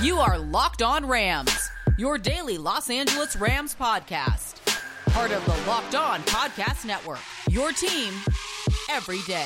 You are Locked On Rams, your daily Los Angeles Rams podcast. Part of the Locked On Podcast Network. Your team every day.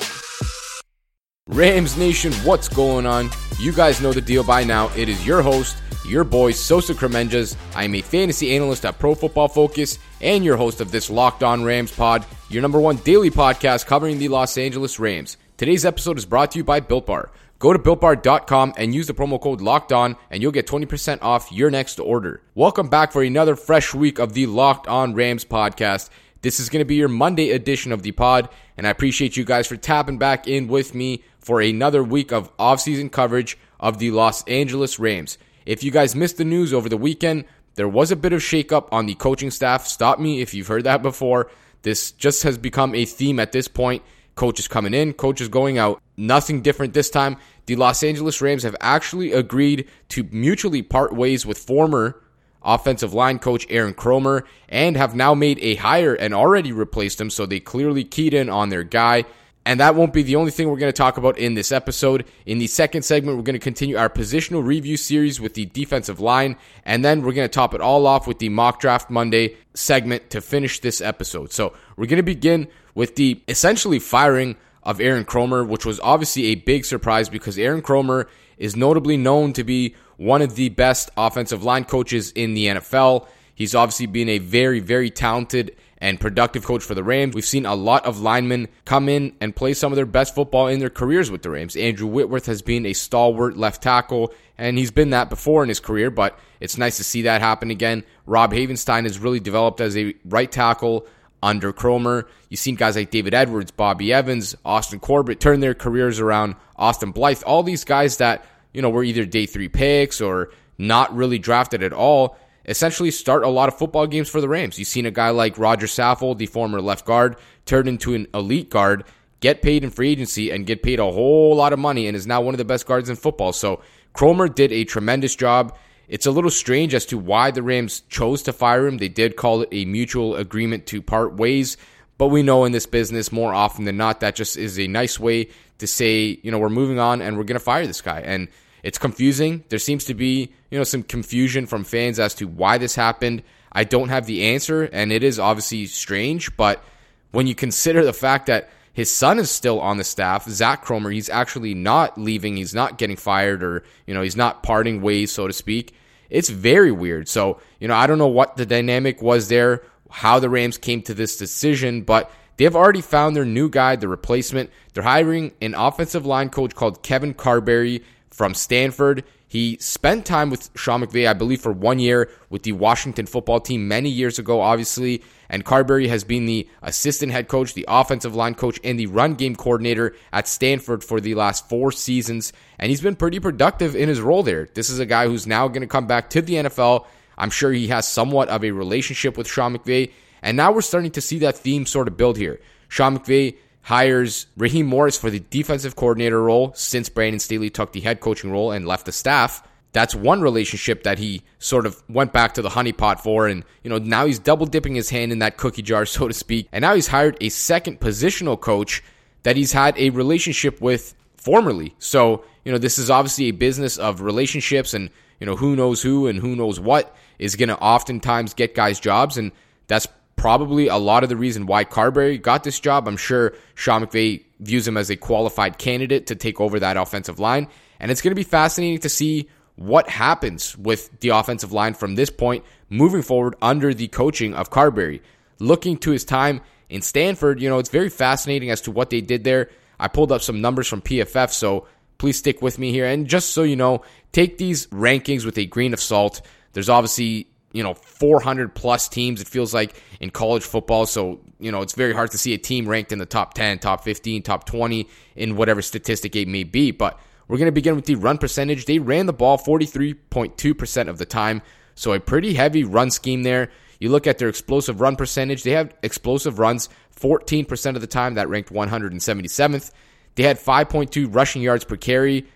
Rams Nation, what's going on? You guys know the deal by now. It is your host, your boy Sosa Kremenjas. I am a fantasy analyst at Pro Football Focus and your host of this Locked On Rams pod, your number one daily podcast covering the Los Angeles Rams. Today's episode is brought to you by Built Bar. Go to builtbar.com and use the promo code locked on, and you'll get 20% off your next order. Welcome back for another fresh week of the Locked On Rams podcast. This is going to be your Monday edition of the pod, and I appreciate you guys for tapping back in with me for another week of offseason coverage of the Los Angeles Rams. If you guys missed the news over the weekend, there was a bit of shakeup on the coaching staff. Stop me if you've heard that before. This just has become a theme at this point. Coaches coming in, coaches going out. Nothing different this time. The Los Angeles Rams have actually agreed to mutually part ways with former offensive line coach Aaron Kromer and have now made a hire and already replaced him. So they clearly keyed in on their guy. And that won't be the only thing we're going to talk about in this episode. In the second segment, we're going to continue our positional review series with the defensive line. And then we're going to top it all off with the mock draft Monday segment to finish this episode. So we're going to begin with the essentially firing of Aaron Kromer, which was obviously a big surprise because Aaron Kromer is notably known to be one of the best offensive line coaches in the NFL. He's obviously been a very, very talented and productive coach for the Rams. We've seen a lot of linemen come in and play some of their best football in their careers with the Rams. Andrew Whitworth has been a stalwart left tackle, and he's been that before in his career, but it's nice to see that happen again. Rob Havenstein has really developed as a right tackle under Kromer. You've seen guys like David Edwards, Bobby Evans, Austin Corbett turn their careers around. Austin Blythe, all these guys that, you know, were either day three picks or not really drafted at all, essentially start a lot of football games for the Rams. You've seen a guy like Roger Saffold, the former left guard, turn into an elite guard, get paid in free agency, and get paid a whole lot of money, and is now one of the best guards in football. So Kromer did a tremendous job. It's a little strange as to why the Rams chose to fire him. They did call it a mutual agreement to part ways, but we know in this business more often than not that just is a nice way to say, you know, we're moving on and we're going to fire this guy. And it's confusing. There seems to be, you know, some confusion from fans as to why this happened. I don't have the answer, and it is obviously strange, but when you consider the fact that his son is still on the staff, Zach Kromer, he's actually not leaving, he's not getting fired, or, you know, he's not parting ways, so to speak. It's very weird. So, you know, I don't know what the dynamic was there, how the Rams came to this decision, but they have already found their new guy, the replacement. They're hiring an offensive line coach called Kevin Carberry from Stanford. He spent time with Sean McVay, I believe, for one year with the Washington football team many years ago, obviously. And Carberry has been the assistant head coach, the offensive line coach, and the run game coordinator at Stanford for the last four seasons. And he's been pretty productive in his role there. This is a guy who's now going to come back to the NFL. I'm sure he has somewhat of a relationship with Sean McVay. And now we're starting to see that theme sort of build here. Sean McVay hires Raheem Morris for the defensive coordinator role since Brandon Staley took the head coaching role and left the staff. That's one relationship that he sort of went back to the honeypot for. And, you know, now he's double dipping his hand in that cookie jar, so to speak. And now he's hired a second positional coach that he's had a relationship with formerly. So, you know, this is obviously a business of relationships and, you know, who knows who and who knows what is going to oftentimes get guys jobs. And that's probably a lot of the reason why Carberry got this job. I'm sure Sean McVay views him as a qualified candidate to take over that offensive line. And it's going to be fascinating to see what happens with the offensive line from this point moving forward under the coaching of Carberry. Looking to his time in Stanford, you know, it's very fascinating as to what they did there. I pulled up some numbers from PFF, so please stick with me here. And just so you know, take these rankings with a grain of salt. There's obviously you know 400 plus teams it feels like in college football. So you know it's very hard to see a team ranked in the top 10 top 15 top 20 in whatever statistic it may be. But we're going to begin with the run percentage. They ran the ball 43.2% of the time. So a pretty heavy run scheme there. You look at their explosive run percentage they have explosive runs 14% of the time that ranked 177th they had 5.2 rushing yards per carry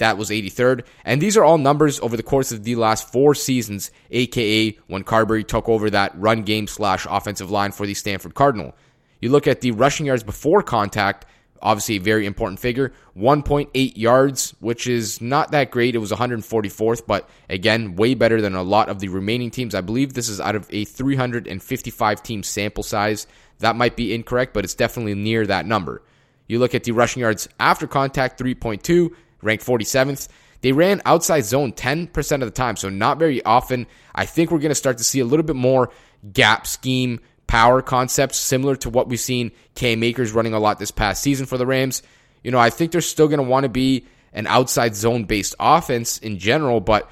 that was 83rd. And these are all numbers over the course of the last four seasons, aka when Carberry took over that run game slash offensive line for the Stanford Cardinal. You look at the rushing yards before contact obviously a very important figure. 1.8 yards, which is not that great. It was 144th, but again, way better than a lot of the remaining teams. I believe this is out of a 355 team sample size. That might be incorrect, but it's definitely near that number. You look at the rushing yards after contact, 3.2, ranked 47th. They ran outside zone 10% of the time, so not very often. I think we're going to start to see a little bit more gap scheme power concepts similar to what we've seen Cam Akers running a lot this past season for the Rams. You know, I think they're still going to want to be an outside zone based offense in general, but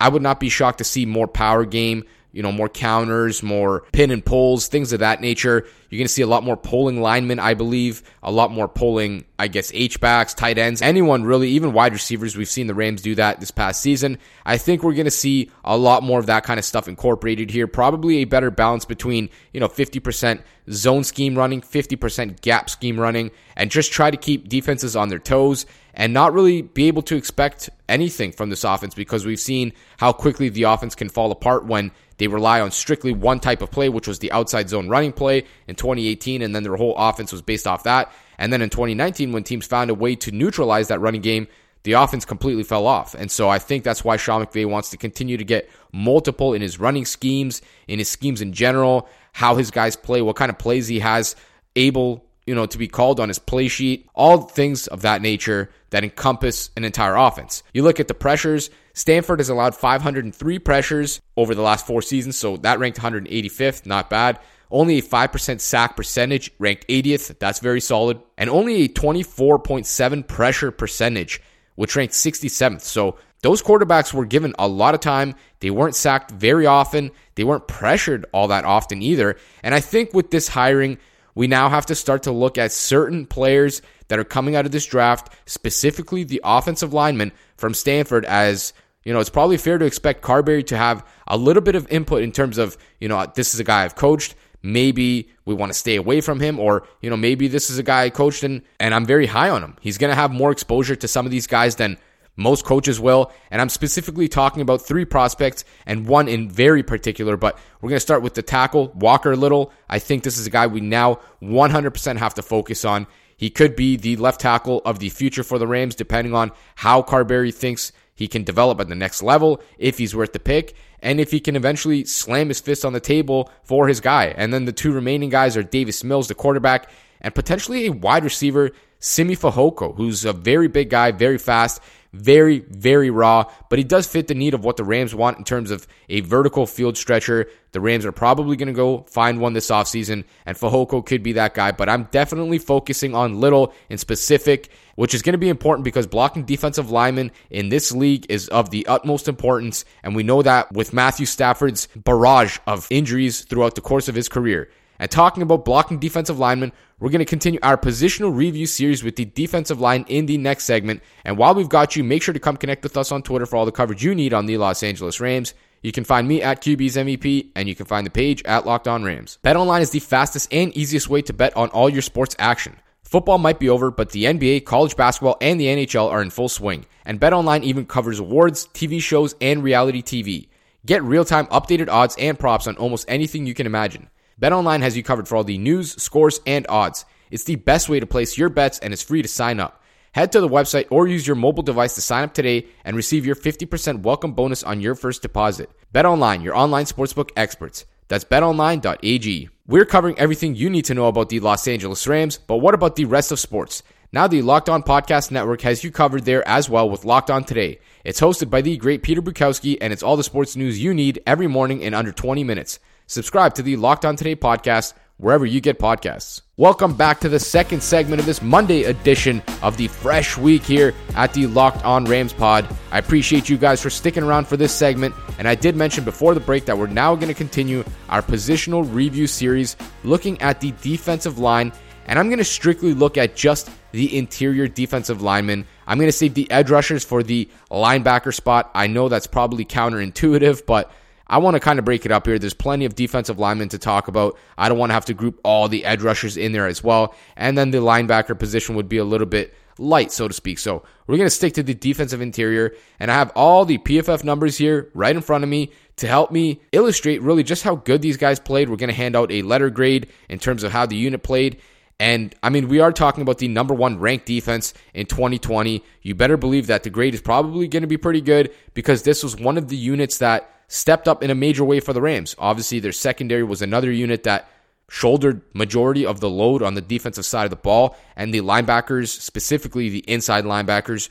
I would not be shocked to see more power game, you know, more counters, more pin and pulls, things of that nature. You're going to see a lot more pulling linemen, I believe, a lot more pulling, I guess, H-backs, tight ends, anyone really, even wide receivers. We've seen the Rams do that this past season. I think we're going to see a lot more of that kind of stuff incorporated here. Probably a better balance between, you know, 50% zone scheme running, 50% gap scheme running, and just try to keep defenses on their toes and not really be able to expect anything from this offense because we've seen how quickly the offense can fall apart when they rely on strictly one type of play, which was the outside zone running play in 2018, and then their whole offense was based off that. And then in 2019, when teams found a way to neutralize that running game, the offense completely fell off. And so I think that's why Sean McVay wants to continue to get multiple in his running schemes, in his schemes in general, how his guys play, what kind of plays he has able you know, to be called on his play sheet, all things of that nature that encompass an entire offense. You look at the pressures, Stanford has allowed 503 pressures over the last four seasons, so that ranked 185th, not bad. Only a 5% sack percentage, ranked 80th, that's very solid. And only a 24.7 pressure percentage, which ranked 67th. So those quarterbacks were given a lot of time. They weren't sacked very often. They weren't pressured all that often either. And I think with this hiring, we now have to start to look at certain players that are coming out of this draft, specifically the offensive lineman from Stanford, as you know, it's probably fair to expect Carberry to have a little bit of input in terms of, you know, this is a guy I've coached. Maybe we want to stay away from him, or, you know, maybe this is a guy I coached and, and I'm very high on him. He's going to have more exposure to some of these guys than most coaches will. And I'm specifically talking about three prospects and one in very particular, but we're going to start with the tackle, Walker Little. I think this is a guy we now 100% have to focus on. He could be the left tackle of the future for the Rams, depending on how Carberry thinks he can develop at the next level, if he's worth the pick, and if he can eventually slam his fist on the table for his guy. And then the two remaining guys are Davis Mills, the quarterback, and potentially a wide receiver, Simi Fehoko, who's a very big guy, very fast, very, very raw, but he does fit the need of what the Rams want in terms of a vertical field stretcher. The Rams are probably going to go find one this offseason, and Fehoko could be that guy, but I'm definitely focusing on Little in specific, which is going to be important because blocking defensive linemen in this league is of the utmost importance, and we know that with Matthew Stafford's barrage of injuries throughout the course of his career. And talking about blocking defensive linemen, we're going to continue our positional review series with the defensive line in the next segment. And while we've got you, make sure to come connect with us on Twitter for all the coverage you need on the Los Angeles Rams. You can find me at QB's MVP, and you can find the page at Locked On Rams. BetOnline is the fastest and easiest way to bet on all your sports action. Football might be over, but the NBA, college basketball, and the NHL are in full swing. And BetOnline even covers awards, TV shows, and reality TV. Get real-time updated odds and props on almost anything you can imagine. BetOnline has you covered for all the news, scores, and odds. It's the best way to place your bets and it's free to sign up. Head to the website or use your mobile device to sign up today and receive your 50% welcome bonus on your first deposit. BetOnline, your online sportsbook experts. That's betonline.ag. We're covering everything you need to know about the Los Angeles Rams, but what about the rest of sports? Now the Locked On Podcast Network has you covered there as well with Locked On Today. It's hosted by the great Peter Bukowski and it's all the sports news you need every morning in under 20 minutes. Subscribe to the Locked On Today podcast wherever you get podcasts. Welcome back to the second segment of this Monday edition of the fresh week here at the Locked On Rams pod. I appreciate you guys for sticking around for this segment. And I did mention before the break that we're now going to continue our positional review series looking at the defensive line. And I'm going to strictly look at just the interior defensive linemen. I'm going to save the edge rushers for the linebacker spot. I know that's probably counterintuitive, but I want to kind of break it up here. There's plenty of defensive linemen to talk about. I don't want to have to group all the edge rushers in there as well. And then the linebacker position would be a little bit light, so to speak. So we're going to stick to the defensive interior. And I have all the PFF numbers here right in front of me to help me illustrate really just how good these guys played. We're going to hand out a letter grade in terms of how the unit played. And I mean, we are talking about the number one ranked defense in 2020. You better believe that the grade is probably going to be pretty good because this was one of the units that stepped up in a major way for the Rams. Obviously, their secondary was another unit that shouldered majority of the load on the defensive side of the ball, and the linebackers, specifically the inside linebackers,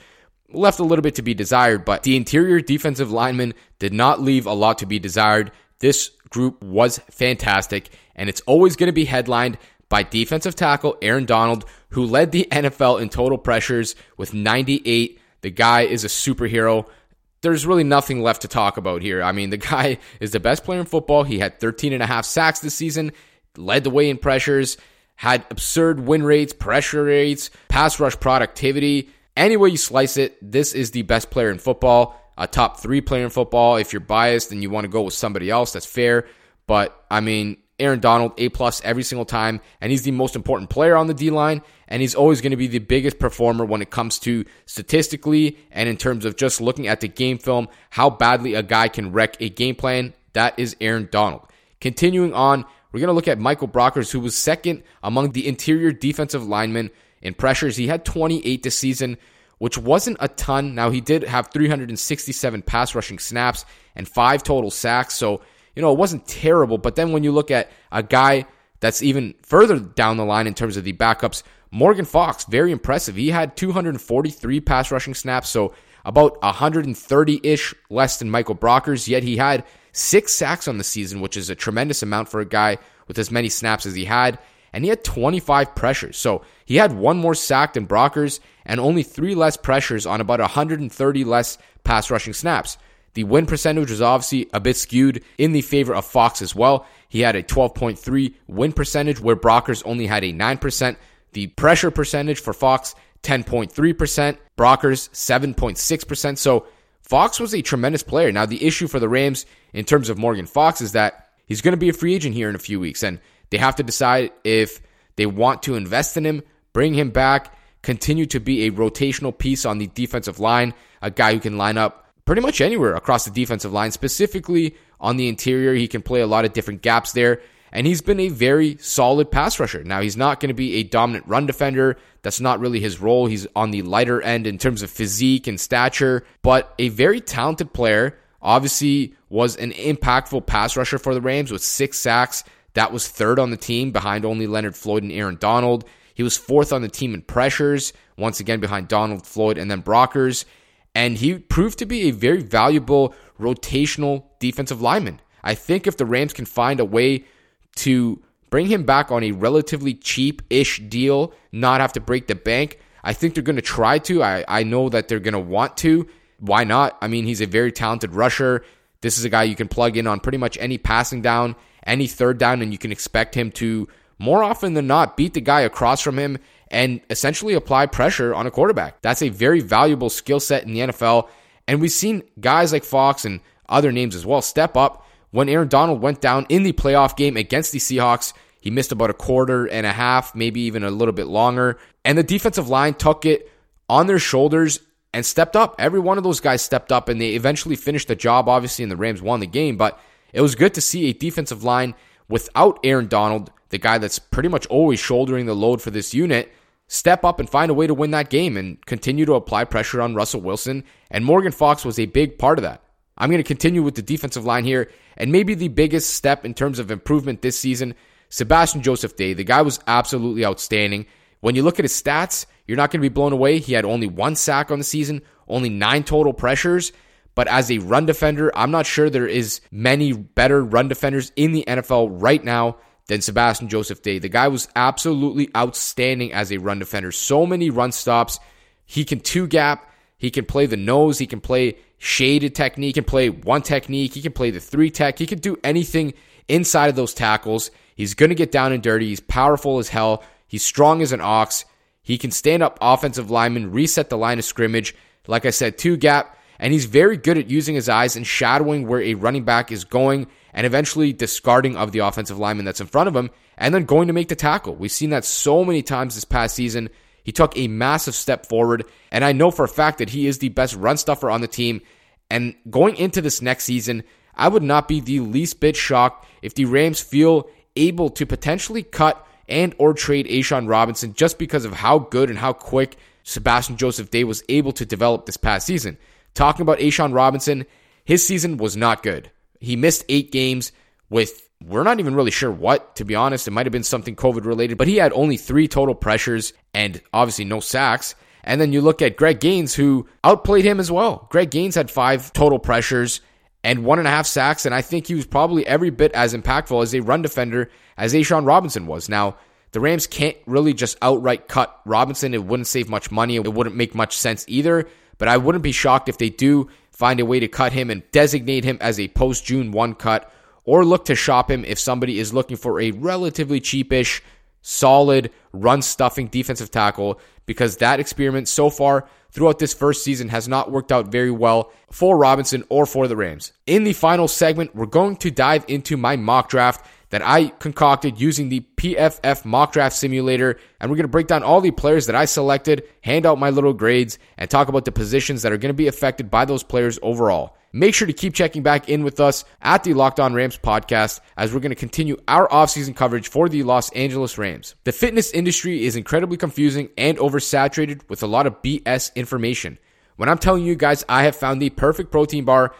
left a little bit to be desired, but the interior defensive linemen did not leave a lot to be desired. This group was fantastic, and it's always going to be headlined by defensive tackle Aaron Donald, who led the NFL in total pressures with 98. The guy is a superhero. There's really nothing left to talk about here. I mean, the guy is the best player in football. He had 13 and a half sacks this season, led the way in pressures, had absurd win rates, pressure rates, pass rush productivity. Any way you slice it, this is the best player in football, a top three player in football. If you're biased and you want to go with somebody else, that's fair. But I mean, Aaron Donald, A plus every single time, and he's the most important player on the D line, and he's always going to be the biggest performer when it comes to statistically and in terms of just looking at the game film, how badly a guy can wreck a game plan. That is Aaron Donald. Continuing on, we're going to look at Michael Brockers, who was second among the interior defensive linemen in pressures. He had 28 this season, which wasn't a ton. Now, he did have 367 pass rushing snaps and five total sacks, so you know, it wasn't terrible. But then when you look at a guy that's even further down the line in terms of the backups, Morgan Fox, very impressive. He had 243 pass rushing snaps, so about 130 ish less than Michael Brockers, yet he had six sacks on the season, which is a tremendous amount for a guy with as many snaps as he had. And he had 25 pressures. So he had one more sack than Brockers and only three less pressures on about 130 less pass rushing snaps. The win percentage was obviously a bit skewed in the favor of Fox as well. He had a 12.3 win percentage where Brockers only had a 9%. The pressure percentage for Fox, 10.3%. Brockers, 7.6%. So Fox was a tremendous player. Now, the issue for the Rams in terms of Morgan Fox is that he's going to be a free agent here in a few weeks, and they have to decide if they want to invest in him, bring him back, continue to be a rotational piece on the defensive line, a guy who can line up pretty much anywhere across the defensive line, specifically on the interior. He can play a lot of different gaps there. And he's been a very solid pass rusher. Now, he's not going to be a dominant run defender. That's not really his role. He's on the lighter end in terms of physique and stature, but a very talented player. Obviously, was an impactful pass rusher for the Rams with six sacks. That was third on the team behind only Leonard Floyd and Aaron Donald. He was fourth on the team in pressures, once again behind Donald, Floyd, and then Brockers and he proved to be a very valuable rotational defensive lineman. I think if the Rams can find a way to bring him back on a relatively cheap ish deal, not have to break the bank, I think they're going to try to. I, I know that they're going to want to. Why not? I mean, he's a very talented rusher. This is a guy you can plug in on pretty much any passing down, any third down, and you can expect him to, more often than not, beat the guy across from him and essentially apply pressure on a quarterback. That's a very valuable skill set in the NFL. And we've seen guys like Fox and other names as well step up. When Aaron Donald went down in the playoff game against the Seahawks, he missed about a quarter and a half, maybe even a little bit longer. And the defensive line took it on their shoulders and stepped up. Every one of those guys stepped up and they eventually finished the job, obviously, and the Rams won the game. But it was good to see a defensive line without Aaron Donald, the guy that's pretty much always shouldering the load for this unit, step up and find a way to win that game and continue to apply pressure on Russell Wilson. And Morgan Fox was a big part of that. I'm going to continue with the defensive line here. And maybe the biggest step in terms of improvement this season, Sebastian Joseph Day. The guy was absolutely outstanding. When you look at his stats, you're not going to be blown away. He had only one sack on the season, only nine total pressures. But as a run defender, I'm not sure there is many better run defenders in the NFL right now than Sebastian Joseph Day. The guy was absolutely outstanding as a run defender. So many run stops. He can two gap. He can play the nose. He can play shaded technique. He can play one technique. He can play the three tech. He can do anything inside of those tackles. He's going to get down and dirty. He's powerful as hell. He's strong as an ox. He can stand up offensive linemen, reset the line of scrimmage. Like I said, two gap. And he's very good at using his eyes and shadowing where a running back is going and eventually discarding of the offensive lineman that's in front of him and then going to make the tackle. We've seen that so many times this past season. He took a massive step forward, and I know for a fact that he is the best run stuffer on the team. And going into this next season, I would not be the least bit shocked if the Rams feel able to potentially cut and or trade A'Shawn Robinson just because of how good and how quick Sebastian Joseph Day was able to develop this past season. Talking about A'Shawn Robinson, his season was not good. He missed eight games with we're not even really sure what, to be honest. It might have been something COVID related, but he had only three total pressures and obviously no sacks. And then you look at Greg Gaines, who outplayed him as well. Greg Gaines had five total pressures and one and a half sacks, and I think he was probably every bit as impactful as a run defender as A'Shawn Robinson was. Now, the Rams can't really just outright cut Robinson. It wouldn't save much money. It wouldn't make much sense either. But I wouldn't be shocked if they do find a way to cut him and designate him as a post June 1 cut or look to shop him if somebody is looking for a relatively cheapish, solid, run stuffing defensive tackle because that experiment so far throughout this first season has not worked out very well for Robinson or for the Rams. In the final segment, we're going to dive into my mock draft that I concocted using the PFF mock draft simulator. And we're going to break down all the players that I selected, hand out my little grades, and talk about the positions that are going to be affected by those players overall. Make sure to keep checking back in with us at the Locked On Rams podcast as we're going to continue our offseason coverage for the Los Angeles Rams. The fitness industry is incredibly confusing and oversaturated with a lot of BS information. When I'm telling you guys I have found the perfect protein bar,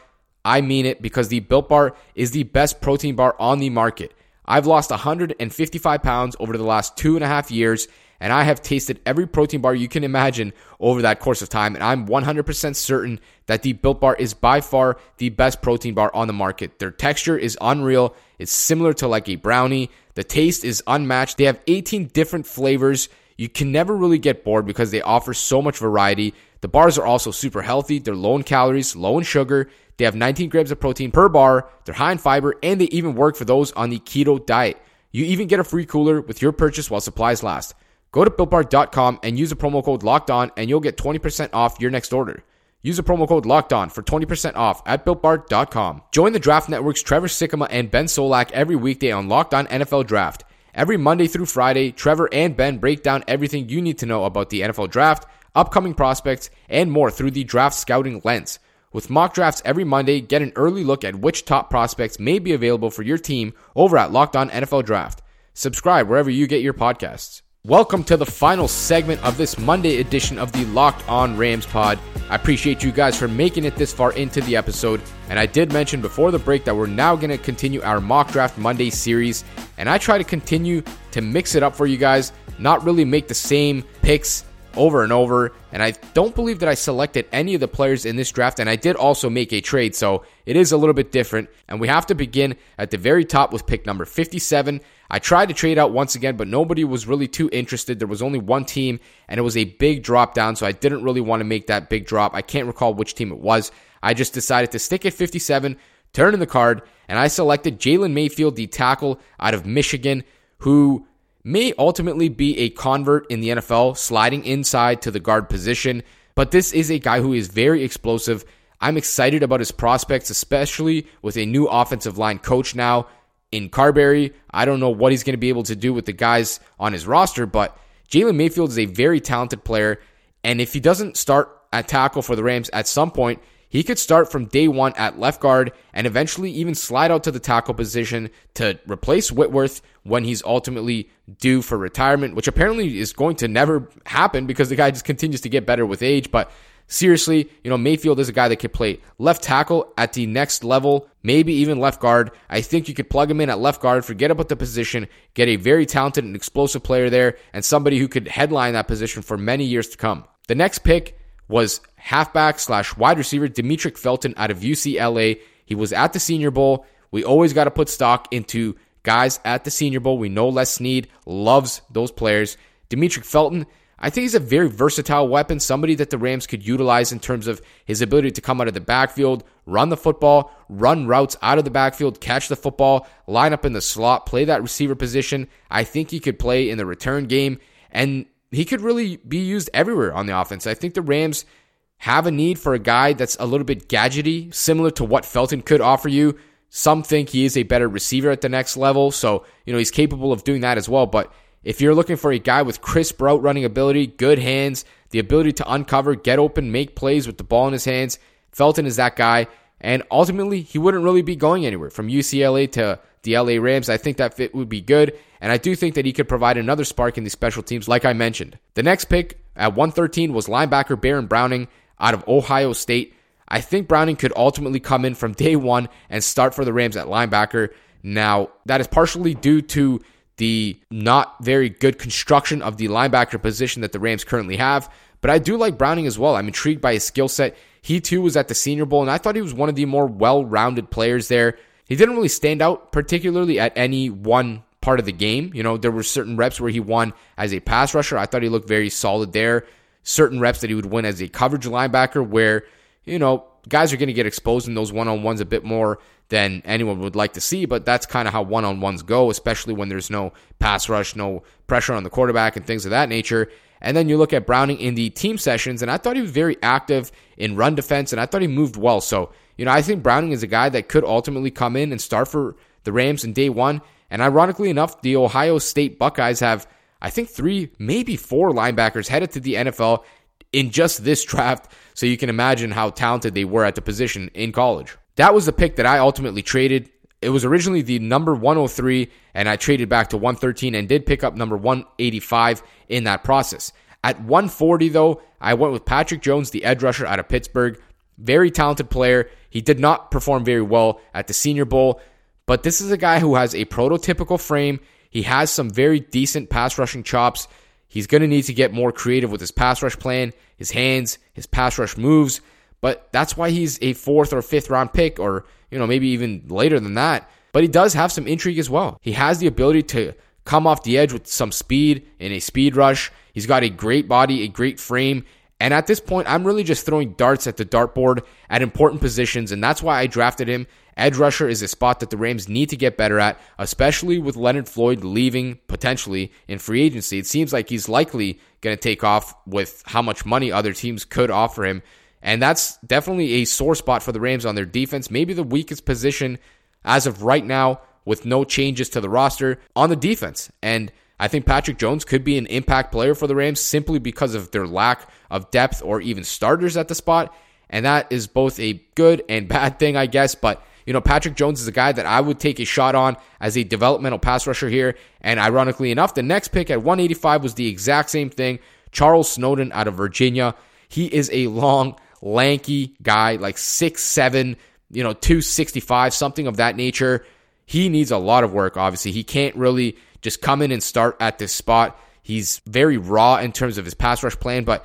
I mean it because the Built Bar is the best protein bar on the market. I've lost 155 pounds over the last two and a half years and I have tasted every protein bar you can imagine over that course of time, and I'm 100% certain that the Built Bar is by far the best protein bar on the market. Their texture is unreal. It's similar to like a brownie. The taste is unmatched. They have 18 different flavors. You can never really get bored because they offer so much variety. The bars are also super healthy. They're low in calories, low in sugar. They have 19 grams of protein per bar. They're high in fiber, and they even work for those on the keto diet. You even get a free cooler with your purchase while supplies last. Go to builtbar.com and use the promo code locked on, and you'll get 20% off your next order. Use the promo code locked on for 20% off at builtbar.com. Join the Draft Network's Trevor Sikkema and Ben Solak every weekday on Locked On NFL Draft. Every Monday through Friday, Trevor and Ben break down everything you need to know about the NFL Draft, upcoming prospects, and more through the draft scouting lens. With mock drafts every Monday, get an early look at which top prospects may be available for your team over at Locked On NFL Draft. Subscribe wherever you get your podcasts. Welcome to the final segment of this Monday edition of the Locked On Rams pod. I appreciate you guys for making it this far into the episode. And I did mention before the break that we're now going to continue our Mock Draft Monday series. And I try to continue to mix it up for you guys, not really make the same picks over and over. And I don't believe that I selected any of the players in this draft. And I did also make a trade, so it is a little bit different. And we have to begin at the very top with pick number 57. I tried to trade out once again, but nobody was really too interested. There was only one team, and it was a big drop down, so I didn't really want to make that big drop. I can't recall which team it was. I just decided to stick at 57, turn in the card, and I selected Jalen Mayfield, the tackle out of Michigan, who may ultimately be a convert in the NFL, sliding inside to the guard position. But this is a guy who is very explosive. I'm excited about his prospects, especially with a new offensive line coach now in Carberry. I don't know what he's going to be able to do with the guys on his roster, but Jalen Mayfield is a very talented player. And if he doesn't start at tackle for the Rams at some point, he could start from day one at left guard and eventually even slide out to the tackle position to replace Whitworth when he's ultimately due for retirement, which apparently is going to never happen because the guy just continues to get better with age. But seriously, you know, Mayfield is a guy that could play left tackle at the next level, maybe even left guard. I think you could plug him in at left guard, forget about the position, get a very talented and explosive player there, and somebody who could headline that position for many years to come. The next pick was halfback slash wide receiver Demetric Felton out of UCLA. He was at the Senior Bowl. We always got to put stock into guys at the Senior Bowl. We know Les Snead loves those players. Demetric Felton I think he's a very versatile weapon, somebody that the Rams could utilize in terms of his ability to come out of the backfield, run the football, run routes out of the backfield, catch the football, line up in the slot, play that receiver position. I think he could play in the return game, and he could really be used everywhere on the offense. I think the Rams have a need for a guy that's a little bit gadgety, similar to what Felton could offer you. Some think he is a better receiver at the next level, so you know he's capable of doing that as well, but if you're looking for a guy with crisp route running ability, good hands, the ability to uncover, get open, make plays with the ball in his hands, Felton is that guy. And ultimately, he wouldn't really be going anywhere from UCLA to the LA Rams. I think that fit would be good. and I do think that he could provide another spark in the special teams, like I mentioned. The next pick at 113 was linebacker Baron Browning out of Ohio State. I think Browning could ultimately come in from day one and start for the Rams at linebacker. Now, that is partially due to the not very good construction of the linebacker position that the Rams currently have. But I do like Browning as well. I'm intrigued by his skill set. He too was at the Senior Bowl, and I thought he was one of the more well rounded players there. He didn't really stand out particularly at any one part of the game. You know, there were certain reps where he won as a pass rusher. I thought he looked very solid there. Certain reps that he would win as a coverage linebacker where, you know, guys are going to get exposed in those one on ones a bit more than anyone would like to see, but that's kind of how one on ones go, especially when there's no pass rush, no pressure on the quarterback, and things of that nature. And then you look at Browning in the team sessions, and I thought he was very active in run defense, and I thought he moved well. So, you know, I think Browning is a guy that could ultimately come in and start for the Rams in day one. And ironically enough, the Ohio State Buckeyes have, I think, three, maybe four linebackers headed to the NFL in just this draft. So you can imagine how talented they were at the position in college. That was the pick that I ultimately traded. It was originally the number 103, and I traded back to 113 and did pick up number 185 in that process. At 140, though, I went with Patrick Jones, the edge rusher out of Pittsburgh. Very talented player. He did not perform very well at the Senior Bowl, but this is a guy who has a prototypical frame. He has some very decent pass rushing chops. He's going to need to get more creative with his pass rush plan, his hands, his pass rush moves. But that's why he's a fourth or fifth round pick, or you know maybe even later than that. But he does have some intrigue as well. He has the ability to come off the edge with some speed in a speed rush. He's got a great body, a great frame. And at this point, I'm really just throwing darts at the dartboard at important positions, and that's why I drafted him. Edge rusher is a spot that the Rams need to get better at, especially with Leonard Floyd leaving potentially in free agency. It seems like he's likely going to take off with how much money other teams could offer him. And that's definitely a sore spot for the Rams on their defense. Maybe the weakest position as of right now with no changes to the roster on the defense. And I think Patrick Jones could be an impact player for the Rams simply because of their lack of depth or even starters at the spot. And that is both a good and bad thing, I guess. But, you know, Patrick Jones is a guy that I would take a shot on as a developmental pass rusher here. And ironically enough, the next pick at 185 was the exact same thing. Charles Snowden out of Virginia. He is a long, lanky guy, like six seven, you know, 265, something of that nature. He needs a lot of work, obviously. He can't really just come in and start at this spot. He's very raw in terms of his pass rush plan, but